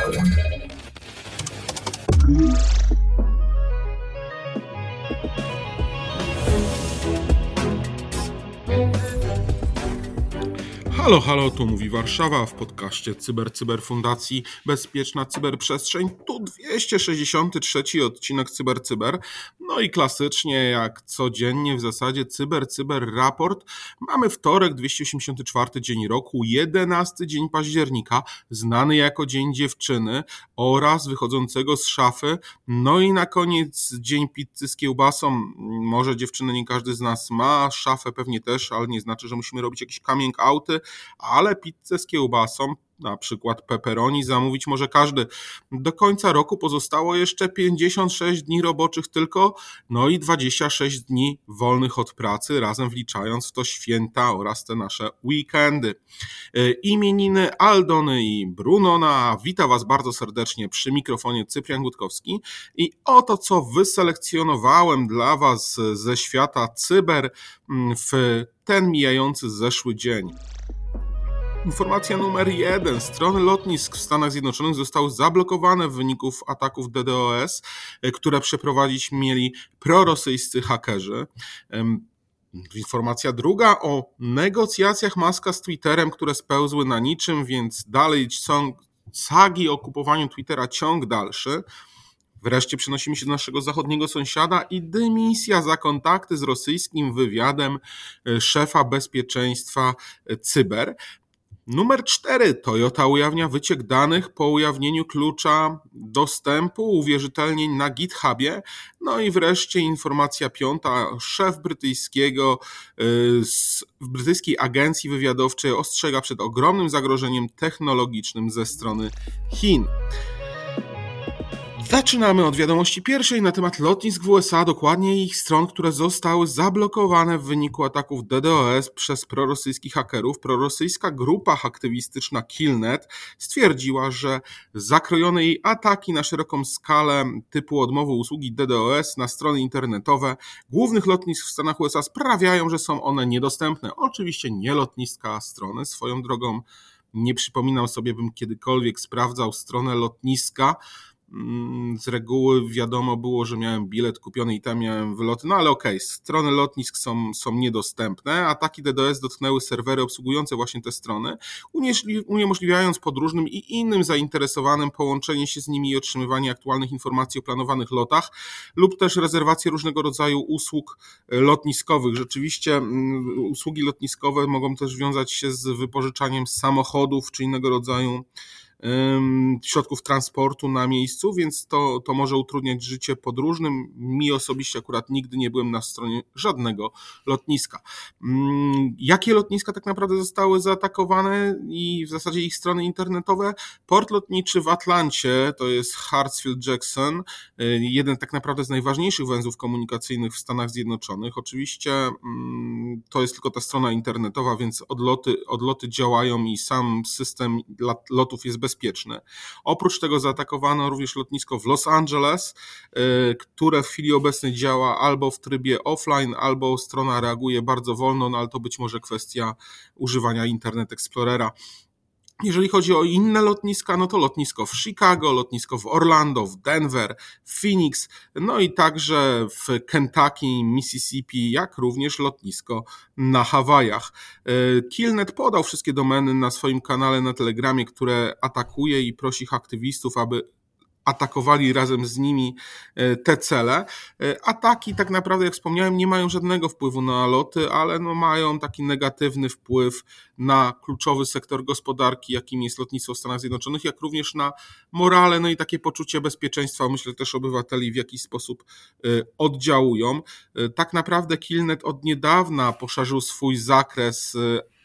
Thank you. Halo, halo, tu mówi Warszawa w podcaście Cyber Cyber Fundacji Bezpieczna Cyberprzestrzeń. Tu 263 odcinek Cyber Cyber. No i klasycznie, jak codziennie w zasadzie Cyber Cyber Raport. Mamy wtorek, 284 dzień roku, 11 dzień października, znany jako Dzień Dziewczyny oraz wychodzącego z szafy. No i na koniec dzień pizzy z kiełbasą. Może dziewczyny nie każdy z nas ma, szafę pewnie też, ale nie znaczy, że musimy robić jakieś coming outy ale pizzę z kiełbasą, na przykład pepperoni, zamówić może każdy. Do końca roku pozostało jeszcze 56 dni roboczych tylko, no i 26 dni wolnych od pracy, razem wliczając w to święta oraz te nasze weekendy. E, imieniny Aldony i Brunona. Witam Was bardzo serdecznie przy mikrofonie Cyprian Gutkowski i oto co wyselekcjonowałem dla Was ze świata cyber mm, w ten mijający zeszły dzień. Informacja numer jeden. Strony lotnisk w Stanach Zjednoczonych zostały zablokowane w wyniku ataków DDoS, e, które przeprowadzić mieli prorosyjscy hakerzy. Informacja druga o negocjacjach Maska z Twitterem, które spełzły na niczym, więc dalej są sagi o kupowaniu Twittera ciąg dalszy. Wreszcie przenosimy się do naszego zachodniego sąsiada i dymisja za kontakty z rosyjskim wywiadem e, szefa bezpieczeństwa e, cyber. Numer 4. Toyota ujawnia wyciek danych po ujawnieniu klucza dostępu uwierzytelnień na GitHubie. No i wreszcie informacja piąta. Szef brytyjskiego, y, z brytyjskiej agencji wywiadowczej ostrzega przed ogromnym zagrożeniem technologicznym ze strony Chin. Zaczynamy od wiadomości pierwszej na temat lotnisk w USA, dokładnie ich stron, które zostały zablokowane w wyniku ataków DDoS przez prorosyjskich hakerów. Prorosyjska grupa aktywistyczna Killnet stwierdziła, że zakrojone jej ataki na szeroką skalę typu odmowy usługi DDoS na strony internetowe głównych lotnisk w Stanach USA sprawiają, że są one niedostępne. Oczywiście nie lotniska, a strony. Swoją drogą nie przypominam sobie, bym kiedykolwiek sprawdzał stronę lotniska, z reguły wiadomo było, że miałem bilet kupiony i tam miałem wyloty, no ale okej, okay, strony lotnisk są, są niedostępne. Ataki DDoS dotknęły serwery obsługujące właśnie te strony, uniemożliwiając podróżnym i innym zainteresowanym połączenie się z nimi i otrzymywanie aktualnych informacji o planowanych lotach lub też rezerwację różnego rodzaju usług e, lotniskowych. Rzeczywiście mm, usługi lotniskowe mogą też wiązać się z wypożyczaniem samochodów czy innego rodzaju środków transportu na miejscu, więc to, to może utrudniać życie podróżnym. Mi osobiście akurat nigdy nie byłem na stronie żadnego lotniska. Mm, jakie lotniska tak naprawdę zostały zaatakowane i w zasadzie ich strony internetowe? Port lotniczy w Atlancie, to jest Hartsfield Jackson, y, jeden tak naprawdę z najważniejszych węzłów komunikacyjnych w Stanach Zjednoczonych. Oczywiście mm, to jest tylko ta strona internetowa, więc odloty, odloty działają i sam system lotów jest bezpieczny bezpieczne. Oprócz tego zaatakowano również lotnisko w Los Angeles, y, które w chwili obecnej działa albo w trybie offline, albo strona reaguje bardzo wolno, no ale to być może kwestia używania Internet Explorera. Jeżeli chodzi o inne lotniska, no to lotnisko w Chicago, lotnisko w Orlando, w Denver, w Phoenix, no i także w Kentucky, Mississippi, jak również lotnisko na Hawajach. E, Killnet podał wszystkie domeny na swoim kanale na Telegramie, które atakuje i prosi aktywistów, aby atakowali razem z nimi e, te cele. E, ataki tak naprawdę, jak wspomniałem, nie mają żadnego wpływu na loty, ale no mają taki negatywny wpływ na kluczowy sektor gospodarki, jakim jest lotnictwo w Stanach Zjednoczonych, jak również na morale, no i takie poczucie bezpieczeństwa, myślę też obywateli w jakiś sposób e, oddziałują. Tak naprawdę Killnet od niedawna poszerzył swój zakres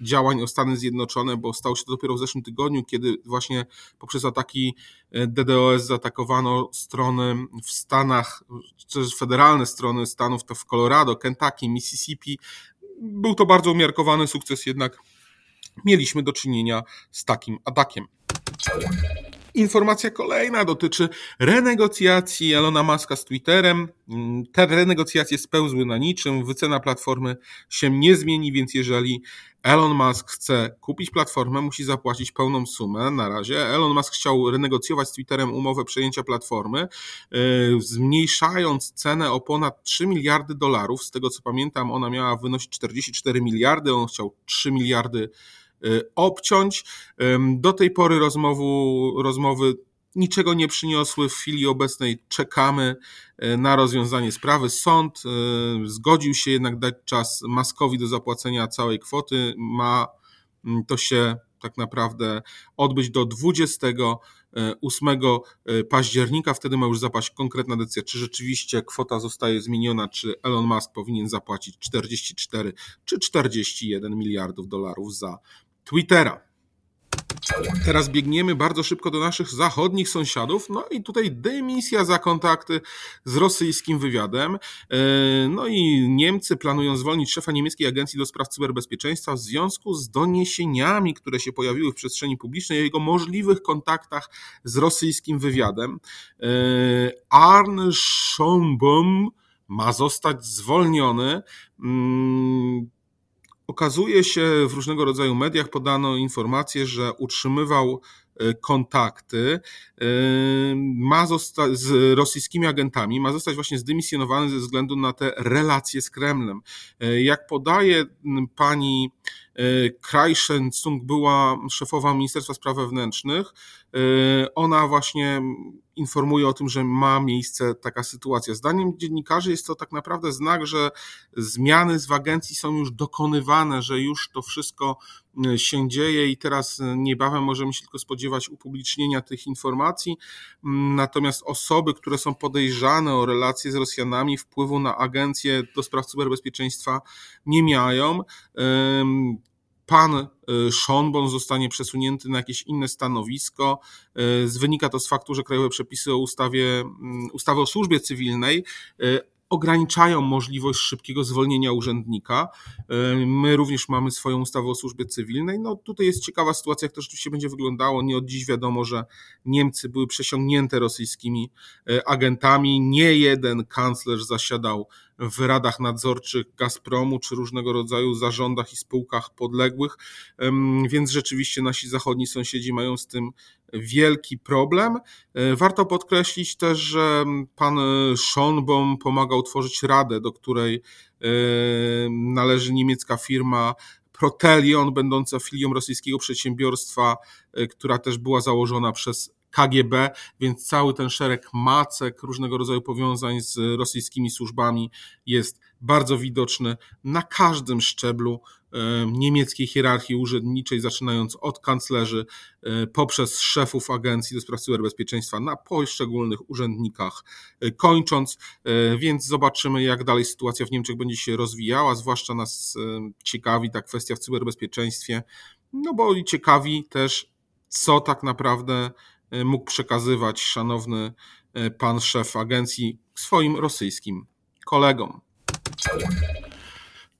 działań o Stany Zjednoczone, bo stało się to dopiero w zeszłym tygodniu, kiedy właśnie poprzez ataki e, DDoS zaatakowano strony w Stanach, czy federalne strony Stanów, to w Colorado, Kentucky, Mississippi. Był to bardzo umiarkowany sukces, jednak mieliśmy do czynienia z takim atakiem. Informacja kolejna dotyczy renegocjacji Elona Muska z Twitterem. Te renegocjacje spełzły na niczym, wycena platformy się nie zmieni, więc jeżeli Elon Musk chce kupić platformę, musi zapłacić pełną sumę na razie. Elon Musk chciał renegocjować z Twitterem umowę przejęcia platformy, yy, zmniejszając cenę o ponad 3 miliardy dolarów. Z tego co pamiętam, ona miała wynosić 44 miliardy, on chciał 3 miliardy Y, obciąć. Do tej pory rozmowu, rozmowy niczego nie przyniosły. W chwili obecnej czekamy y, na rozwiązanie sprawy. Sąd y, zgodził się jednak dać czas Maskowi do zapłacenia całej kwoty. Ma mm, to się tak naprawdę odbyć do 28 października. Wtedy ma już zapaść konkretna decyzja, czy rzeczywiście kwota zostaje zmieniona, czy Elon Musk powinien zapłacić 44 czy 41 miliardów dolarów za Twittera. Teraz biegniemy bardzo szybko do naszych zachodnich sąsiadów. No i tutaj dymisja za kontakty z rosyjskim wywiadem. E, no i Niemcy planują zwolnić szefa niemieckiej agencji do spraw cyberbezpieczeństwa w związku z doniesieniami, które się pojawiły w przestrzeni publicznej o jego możliwych kontaktach z rosyjskim wywiadem. E, Arne Schombaum ma zostać zwolniony. Okazuje się, w różnego rodzaju mediach podano informację, że utrzymywał e, kontakty e, ma zostać z rosyjskimi agentami, ma zostać właśnie zdymisjonowany ze względu na te relacje z Kremlem. E, jak podaje pani Krajszensung, była szefowa Ministerstwa Spraw Wewnętrznych, ona właśnie informuje o tym, że ma miejsce taka sytuacja. Zdaniem dziennikarzy jest to tak naprawdę znak, że zmiany w agencji są już dokonywane, że już to wszystko e, się dzieje i teraz niebawem możemy się tylko spodziewać upublicznienia tych informacji. Mm, natomiast osoby, które są podejrzane o relacje z Rosjanami, wpływu na agencję do spraw cyberbezpieczeństwa nie mają pan y, Schonborn zostanie przesunięty na jakieś inne stanowisko. Y, wynika to z faktu, że krajowe przepisy o ustawie, mm, ustawy o służbie cywilnej y, ograniczają możliwość szybkiego zwolnienia urzędnika. My również mamy swoją ustawę o służbie cywilnej. No tutaj jest ciekawa sytuacja, jak to rzeczywiście będzie wyglądało. Nie od dziś wiadomo, że Niemcy były przesiągnięte rosyjskimi agentami. Nie jeden kanclerz zasiadał w radach nadzorczych Gazpromu czy różnego rodzaju zarządach i spółkach podległych, więc rzeczywiście nasi zachodni sąsiedzi mają z tym wielki problem. E, warto podkreślić też, że pan Schonbaum pomagał tworzyć radę, do której e, należy niemiecka firma Protelion, będąca filią rosyjskiego przedsiębiorstwa, e, która też była założona przez KGB, więc cały ten szereg macek, różnego rodzaju powiązań z rosyjskimi służbami jest bardzo widoczny na każdym szczeblu niemieckiej hierarchii urzędniczej, zaczynając od kanclerzy, poprzez szefów agencji do spraw cyberbezpieczeństwa na poszczególnych urzędnikach, e, kończąc, e, więc zobaczymy, jak dalej sytuacja w Niemczech będzie się rozwijała, zwłaszcza nas ciekawi ta kwestia w cyberbezpieczeństwie, no bo ciekawi też, co tak naprawdę mógł przekazywać szanowny e, pan szef agencji swoim rosyjskim kolegom.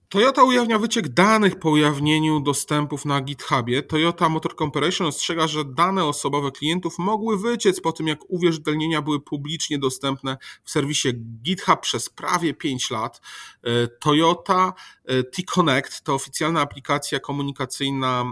Toyota ujawnia wyciek danych po ujawnieniu dostępów na GitHubie. Toyota Motor Corporation ostrzega, że dane osobowe klientów mogły wyciec po tym, jak uwierzytelnienia były publicznie dostępne w serwisie GitHub przez prawie 5 lat. E, Toyota e, T-Connect to oficjalna aplikacja komunikacyjna,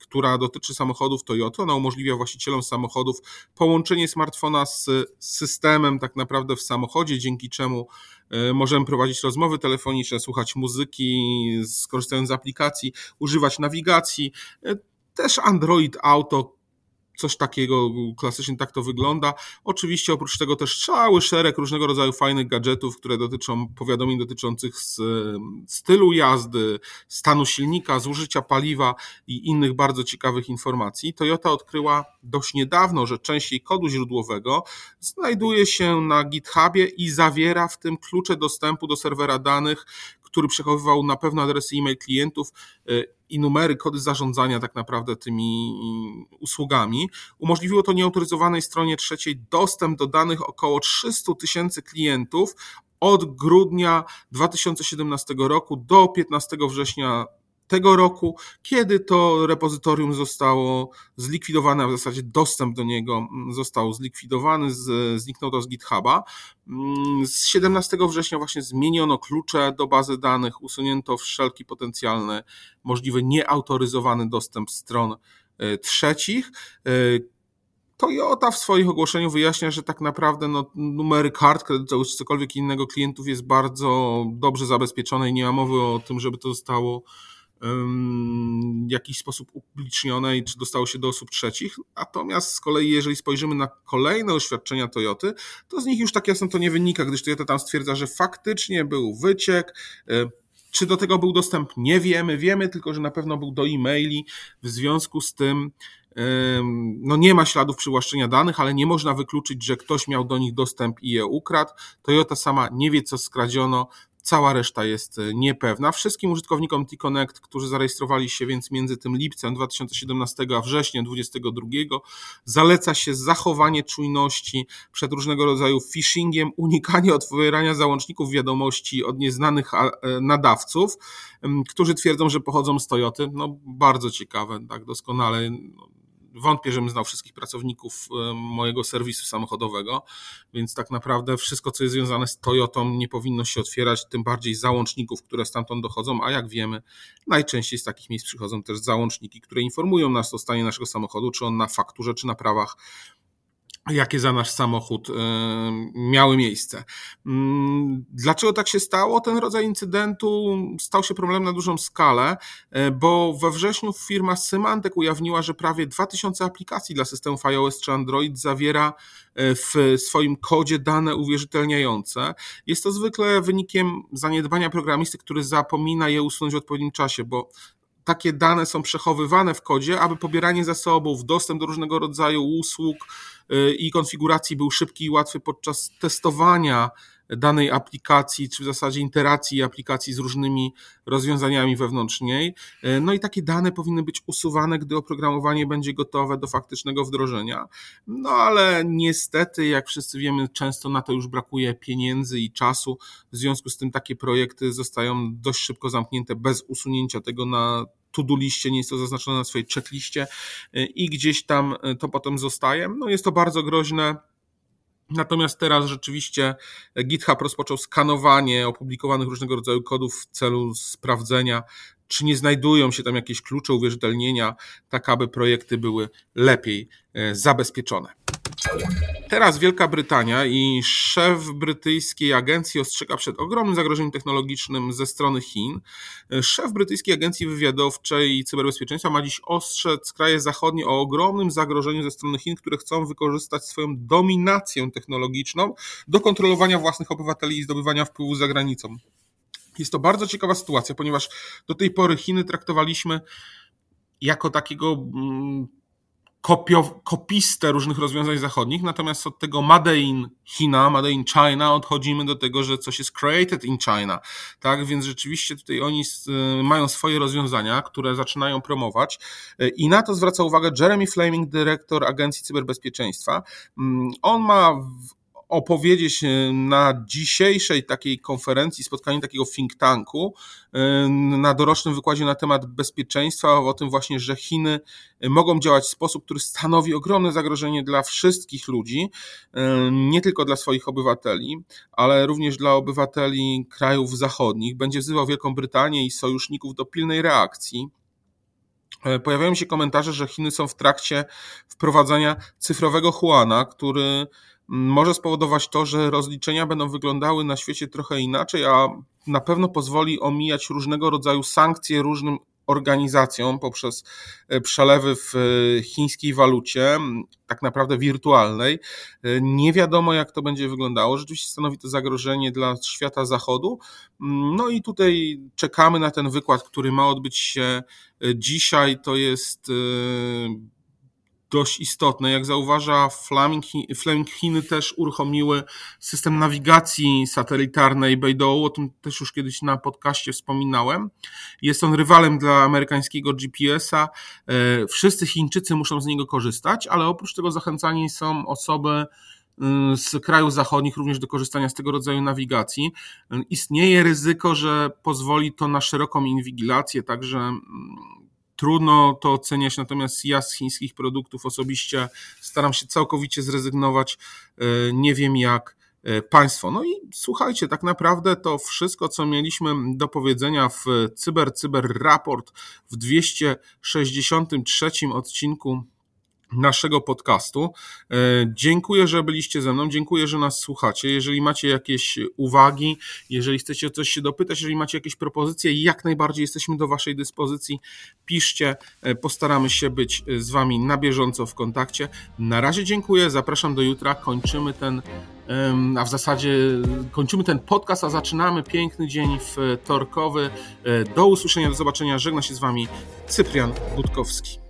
która dotyczy samochodów Toyota. Ona umożliwia właścicielom samochodów połączenie smartfona z systemem tak naprawdę w samochodzie, dzięki czemu E, możemy prowadzić rozmowy telefoniczne, słuchać muzyki, skorzystając z aplikacji, używać nawigacji. E, też Android Auto coś takiego klasycznie tak to wygląda. Oczywiście oprócz tego też cały szereg różnego rodzaju fajnych gadżetów, które dotyczą powiadomień dotyczących stylu jazdy, stanu silnika, zużycia paliwa i innych bardzo ciekawych informacji. Toyota odkryła dość niedawno, że część jej kodu źródłowego znajduje się na GitHubie i zawiera w tym klucze dostępu do serwera danych, który przechowywał na pewno adresy e-mail klientów e, i numery, kody zarządzania tak naprawdę tymi usługami. Umożliwiło to nieautoryzowanej stronie trzeciej dostęp do danych około 300 tysięcy klientów od grudnia 2017 roku do 15 września tego roku, kiedy to repozytorium zostało zlikwidowane, a w zasadzie dostęp do niego został zlikwidowany, z, zniknął to z GitHuba. Mm, z 17 września właśnie zmieniono klucze do bazy danych, usunięto wszelki potencjalny, możliwy nieautoryzowany dostęp stron e, trzecich. E, Toyota w swoich ogłoszeniu wyjaśnia, że tak naprawdę no, numery kart kredytowych czy cokolwiek innego klientów jest bardzo dobrze zabezpieczone i nie ma mowy o tym, żeby to zostało w jakiś sposób upublicznione i czy dostało się do osób trzecich. Natomiast z kolei, jeżeli spojrzymy na kolejne oświadczenia Toyoty, to z nich już tak jasno to nie wynika, gdyż Toyota tam stwierdza, że faktycznie był wyciek. E, czy do tego był dostęp? Nie wiemy. Wiemy tylko, że na pewno był do e-maili. W związku z tym no nie ma śladów przywłaszczenia danych, ale nie można wykluczyć, że ktoś miał do nich dostęp i je ukradł. Toyota sama nie wie, co skradziono. Cała reszta jest e, niepewna. Wszystkim użytkownikom T-Connect, którzy zarejestrowali się więc między tym lipcem 2017 a wrześniem 2022, zaleca się zachowanie czujności przed różnego rodzaju phishingiem, unikanie otwierania załączników wiadomości od nieznanych e, nadawców, którzy twierdzą, że pochodzą z Toyoty. No bardzo ciekawe, tak doskonale no, wątpię, żebym znał wszystkich pracowników e, mojego serwisu samochodowego, więc tak naprawdę wszystko, co jest związane z Toyotą, nie powinno się otwierać, tym bardziej załączników, które stamtąd dochodzą, a jak wiemy, najczęściej z takich miejsc przychodzą też załączniki, które informują nas o stanie naszego samochodu, czy on na fakturze, czy na prawach jakie za nasz samochód e, miały miejsce. Mm, dlaczego tak się stało? Ten rodzaj incydentu stał się problemem na dużą skalę, e, bo we wrześniu firma Symantec ujawniła, że prawie 2000 aplikacji dla systemów iOS czy Android zawiera e, w swoim kodzie dane uwierzytelniające. Jest to zwykle wynikiem zaniedbania programisty, który zapomina je usunąć w odpowiednim czasie, bo takie dane są przechowywane w kodzie, aby pobieranie zasobów, dostęp do różnego rodzaju usług y, i konfiguracji był szybki i łatwy podczas testowania danej aplikacji, czy w zasadzie interakcji aplikacji z różnymi rozwiązaniami wewnątrz niej. Y, no i takie dane powinny być usuwane, gdy oprogramowanie będzie gotowe do faktycznego wdrożenia. No ale niestety, jak wszyscy wiemy, często na to już brakuje pieniędzy i czasu. W związku z tym takie projekty zostają dość szybko zamknięte bez usunięcia tego na to-do liście, nie jest to zaznaczone na swojej checkliście y, i gdzieś tam y, to potem zostaje. No jest to bardzo groźne. Natomiast teraz rzeczywiście GitHub rozpoczął skanowanie opublikowanych różnego rodzaju kodów w celu sprawdzenia, czy nie znajdują się tam jakieś klucze uwierzytelnienia, tak aby projekty były lepiej y, zabezpieczone. Teraz Wielka Brytania i szef brytyjskiej agencji ostrzega przed ogromnym zagrożeniem technologicznym ze strony Chin. Szef brytyjskiej agencji wywiadowczej i cyberbezpieczeństwa ma dziś ostrzec kraje zachodnie o ogromnym zagrożeniu ze strony Chin, które chcą wykorzystać swoją dominację technologiczną do kontrolowania własnych obywateli i zdobywania wpływu za granicą. Jest to bardzo ciekawa sytuacja, ponieważ do tej pory Chiny traktowaliśmy jako takiego mm, kopio, kopiste różnych rozwiązań zachodnich, natomiast od tego Made in China, Made in China odchodzimy do tego, że coś jest created in China, tak, więc rzeczywiście tutaj oni mają swoje rozwiązania, które zaczynają promować i na to zwraca uwagę Jeremy Fleming, dyrektor Agencji Cyberbezpieczeństwa. Mm, on ma opowiedzieć e, na dzisiejszej takiej konferencji, spotkaniu takiego think tanku, e, na dorocznym wykładzie na temat bezpieczeństwa, o tym właśnie, że Chiny mogą działać w sposób, który stanowi ogromne zagrożenie dla wszystkich ludzi, e, nie tylko dla swoich obywateli, ale również dla obywateli krajów zachodnich. Będzie wzywał Wielką Brytanię i sojuszników do pilnej reakcji. Pojawiają się komentarze, że Chiny są w trakcie wprowadzania cyfrowego Huana, który może spowodować to, że rozliczenia będą wyglądały na świecie trochę inaczej, a na pewno pozwoli omijać różnego rodzaju sankcje różnym organizacjom poprzez e, przelewy w e, chińskiej walucie, tak naprawdę wirtualnej. E, nie wiadomo, jak to będzie wyglądało. Rzeczywiście stanowi to zagrożenie dla świata zachodu. No i tutaj czekamy na ten wykład, który ma odbyć się dzisiaj. To jest dość istotne. Jak zauważa Fleming, Fleming Chiny też uruchomiły system nawigacji satelitarnej Beidou, o tym też już kiedyś na podcaście wspominałem. Jest on rywalem dla amerykańskiego GPS-a. E, wszyscy Chińczycy muszą z niego korzystać, ale oprócz tego zachęcani są osoby z krajów zachodnich również do korzystania z tego rodzaju nawigacji. Istnieje ryzyko, że pozwoli to na szeroką inwigilację, także mm, Trudno to oceniać, natomiast ja z chińskich produktów osobiście staram się całkowicie zrezygnować. E, nie wiem jak e, Państwo. No i słuchajcie, tak naprawdę to wszystko, co mieliśmy do powiedzenia w Cyber Cyber Raport w 263 odcinku naszego podcastu. E, dziękuję, że byliście ze mną, dziękuję, że nas słuchacie. Jeżeli macie jakieś uwagi, jeżeli chcecie o coś się dopytać, jeżeli macie jakieś propozycje, jak najbardziej jesteśmy do Waszej dyspozycji. Piszcie, e, postaramy się być z Wami na bieżąco w kontakcie. Na razie dziękuję, zapraszam do jutra, kończymy ten a w zasadzie kończymy ten podcast, a zaczynamy piękny dzień wtorkowy. E, do usłyszenia, do zobaczenia. Żegna się z Wami Cyprian Budkowski.